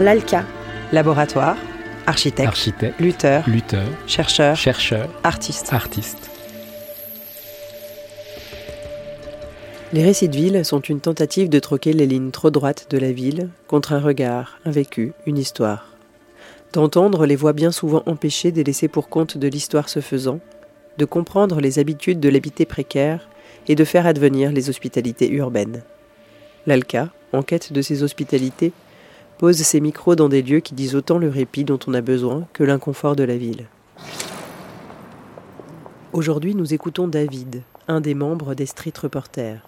L'ALCA. Laboratoire, architecte, Architecte, lutteur, lutteur, chercheur, chercheur, artiste. artiste. Les récits de ville sont une tentative de troquer les lignes trop droites de la ville contre un regard, un vécu, une histoire. D'entendre les voix bien souvent empêchées des laissés pour compte de l'histoire se faisant, de comprendre les habitudes de l'habité précaire et de faire advenir les hospitalités urbaines. L'ALCA, en quête de ces hospitalités, pose ses micros dans des lieux qui disent autant le répit dont on a besoin que l'inconfort de la ville. Aujourd'hui, nous écoutons David, un des membres des Street Reporters.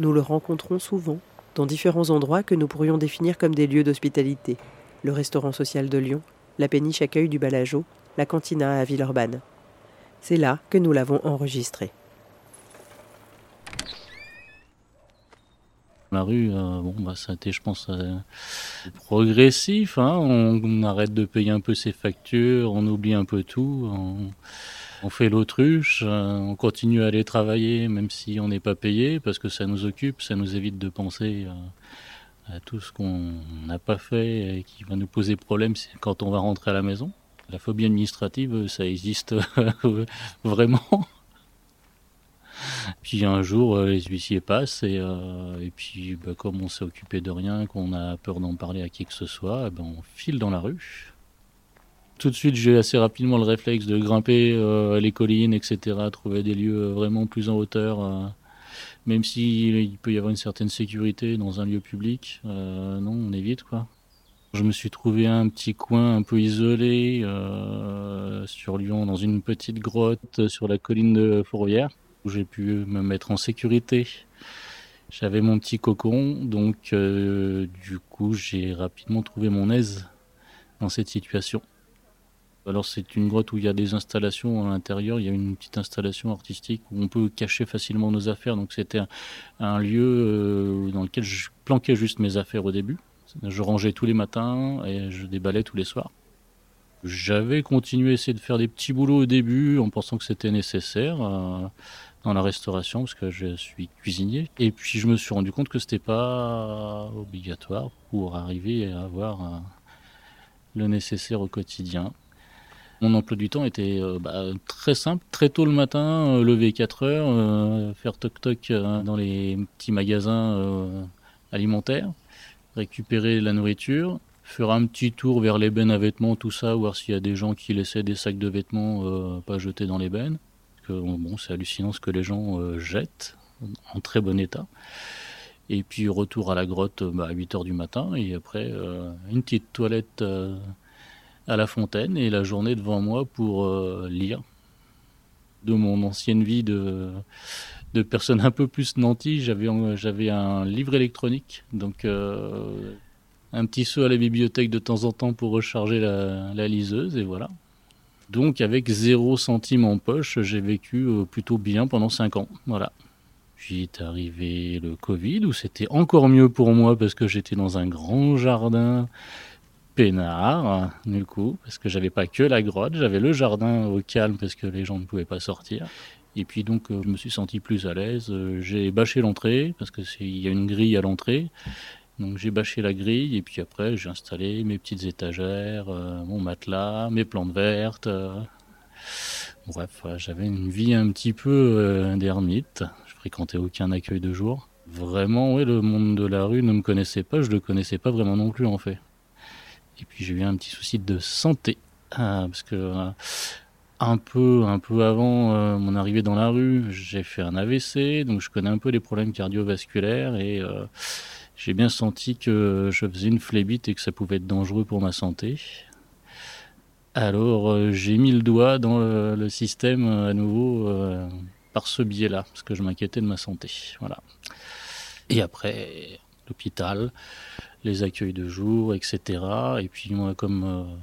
Nous le rencontrons souvent dans différents endroits que nous pourrions définir comme des lieux d'hospitalité. Le restaurant social de Lyon, la péniche accueil du Balageau, la cantina à Villeurbanne. C'est là que nous l'avons enregistré. La rue, euh, bon, bah, ça a été, je pense, euh, progressif. hein. On, arrête de payer un peu ses factures, on oublie un peu tout, on, fait l'autruche, euh, on continue à aller travailler même si on n'est pas payé parce que ça nous occupe, ça nous évite de penser à tout ce qu'on n'a pas fait et qui va nous poser problème quand on va rentrer à la maison. La phobie administrative, ça existe vraiment. Puis un jour, euh, les huissiers passent et, euh, puis bah, comme on s'est occupé de rien, qu'on a peur d'en parler à qui que ce soit, eh ben, on file dans la rue. Tout de suite, j'ai assez rapidement le réflexe de grimper euh, les collines, etc., trouver des lieux vraiment plus en hauteur, même s'il peut y avoir une certaine sécurité dans un lieu public. non, on évite quoi. Je me suis trouvé un petit coin un peu isolé sur Lyon, dans une petite grotte sur la colline de Fourvière j'ai pu me mettre en sécurité. J'avais mon petit cocon, donc euh, du coup j'ai rapidement trouvé mon aise dans cette situation. Alors c'est une grotte où il y a des installations à l'intérieur, il y a une petite installation artistique où on peut cacher facilement nos affaires, donc c'était un, un lieu euh, dans lequel je planquais juste mes affaires au début. Je rangeais tous les matins et je déballais tous les soirs. J'avais continué à essayer de faire des petits boulots au début en pensant que c'était nécessaire euh, dans la restauration parce que je suis cuisinier. Et puis je me suis rendu compte que c'était pas obligatoire pour arriver à avoir euh, le nécessaire au quotidien. Mon emploi du temps était euh, bah, très simple. Très tôt le matin, euh, lever 4 heures, euh, faire toc-toc dans les petits magasins alimentaires, récupérer la nourriture, faire un petit tour vers les à vêtements, tout ça, voir s'il y a des gens qui laissaient des sacs de vêtements pas jetés dans les. Bon, c'est hallucinant ce que les gens euh, jettent en très bon état. Et puis retour à la grotte bah, à 8 heures du matin et après euh, une petite toilette euh, à la fontaine et la journée devant moi pour lire. De mon ancienne vie de, de personne un peu plus nantie, j'avais un livre électronique, donc un petit saut à la bibliothèque de temps en temps pour recharger la liseuse et voilà. Donc avec zéro centime en poche, j'ai vécu euh, plutôt bien pendant 5 ans, voilà. Puis est arrivé le Covid où c'était encore mieux pour moi parce que j'étais dans un grand jardin peinard, du coup, parce que j'avais pas que la grotte, j'avais le jardin au calme parce que les gens ne pouvaient pas sortir. Et puis donc euh, je me suis senti plus à l'aise. Euh, J'ai bâché l'entrée parce que il y a une grille à l'entrée. Donc j'ai bâché la grille et puis après j'ai installé mes petites étagères, euh, mon matelas, mes plantes vertes. euh. Bref, j'avais une vie un petit peu euh, d'ermite. Je fréquentais aucun accueil de jour. Vraiment, ouais, le monde de la rue ne me connaissait pas, je le connaissais pas vraiment non plus en fait. Et puis j'ai eu un petit souci de santé ah, parce que un peu, un peu avant mon arrivée dans la rue, j'ai fait un AVC, donc je connais un peu les problèmes cardiovasculaires et j'ai bien senti que je faisais une phlébite et que ça pouvait être dangereux pour ma santé. Alors euh, j'ai mis le doigt dans le, système euh, à nouveau euh, par ce biais-là, parce que je m'inquiétais de ma santé. Voilà. Et après, l'hôpital, les accueils de jour, etc. Et puis moi, comme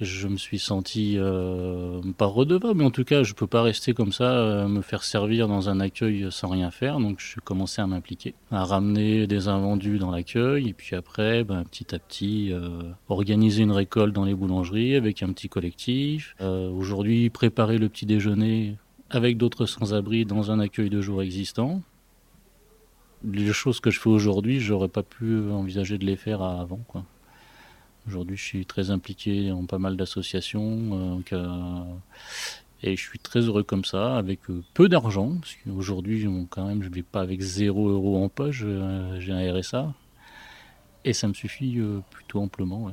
je me suis senti euh, pas redevable, mais en tout cas, je peux pas rester comme ça, euh, me faire servir dans un accueil sans rien faire. Donc, j'ai commencé à m'impliquer, à ramener des invendus dans l'accueil, et puis après, ben, petit à petit, euh, organiser une récolte dans les boulangeries avec un petit collectif. Euh, Aujourd'hui, préparer le petit déjeuner avec d'autres sans-abri dans un accueil de jour existant. Les choses que je fais aujourd'hui, j'aurais pas pu envisager de les faire avant, quoi. Aujourd'hui, je suis très impliqué en pas mal d'associations. et je suis très heureux comme ça, avec peu d'argent. Parce qu'aujourd'hui, quand même, je ne vais pas avec 0 euros en poche. J'ai un RSA. Et ça me suffit plutôt amplement.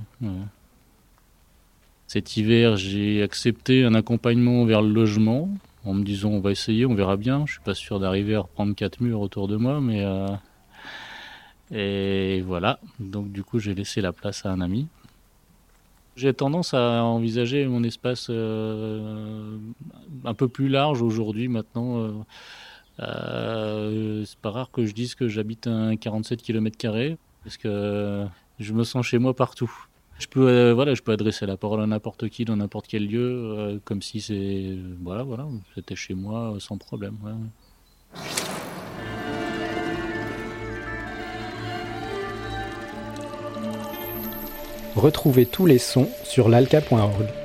Cet hiver, j'ai accepté un accompagnement vers le logement en me disant on va essayer, on verra bien. Je suis pas sûr d'arriver à reprendre quatre murs autour de moi, mais euh, et voilà. Donc du coup, j'ai laissé la place à un ami. J'ai tendance à envisager mon espace euh, un peu plus large aujourd'hui maintenant. Euh, c'est pas rare que je dise que j'habite un 47 km parce que je me sens chez moi partout. Je peux, euh, voilà, je peux adresser la parole à n'importe qui dans n'importe quel lieu, euh, comme si c'est, voilà, voilà, c'était chez moi euh, sans problème. Retrouvez tous les sons sur l'alca.org.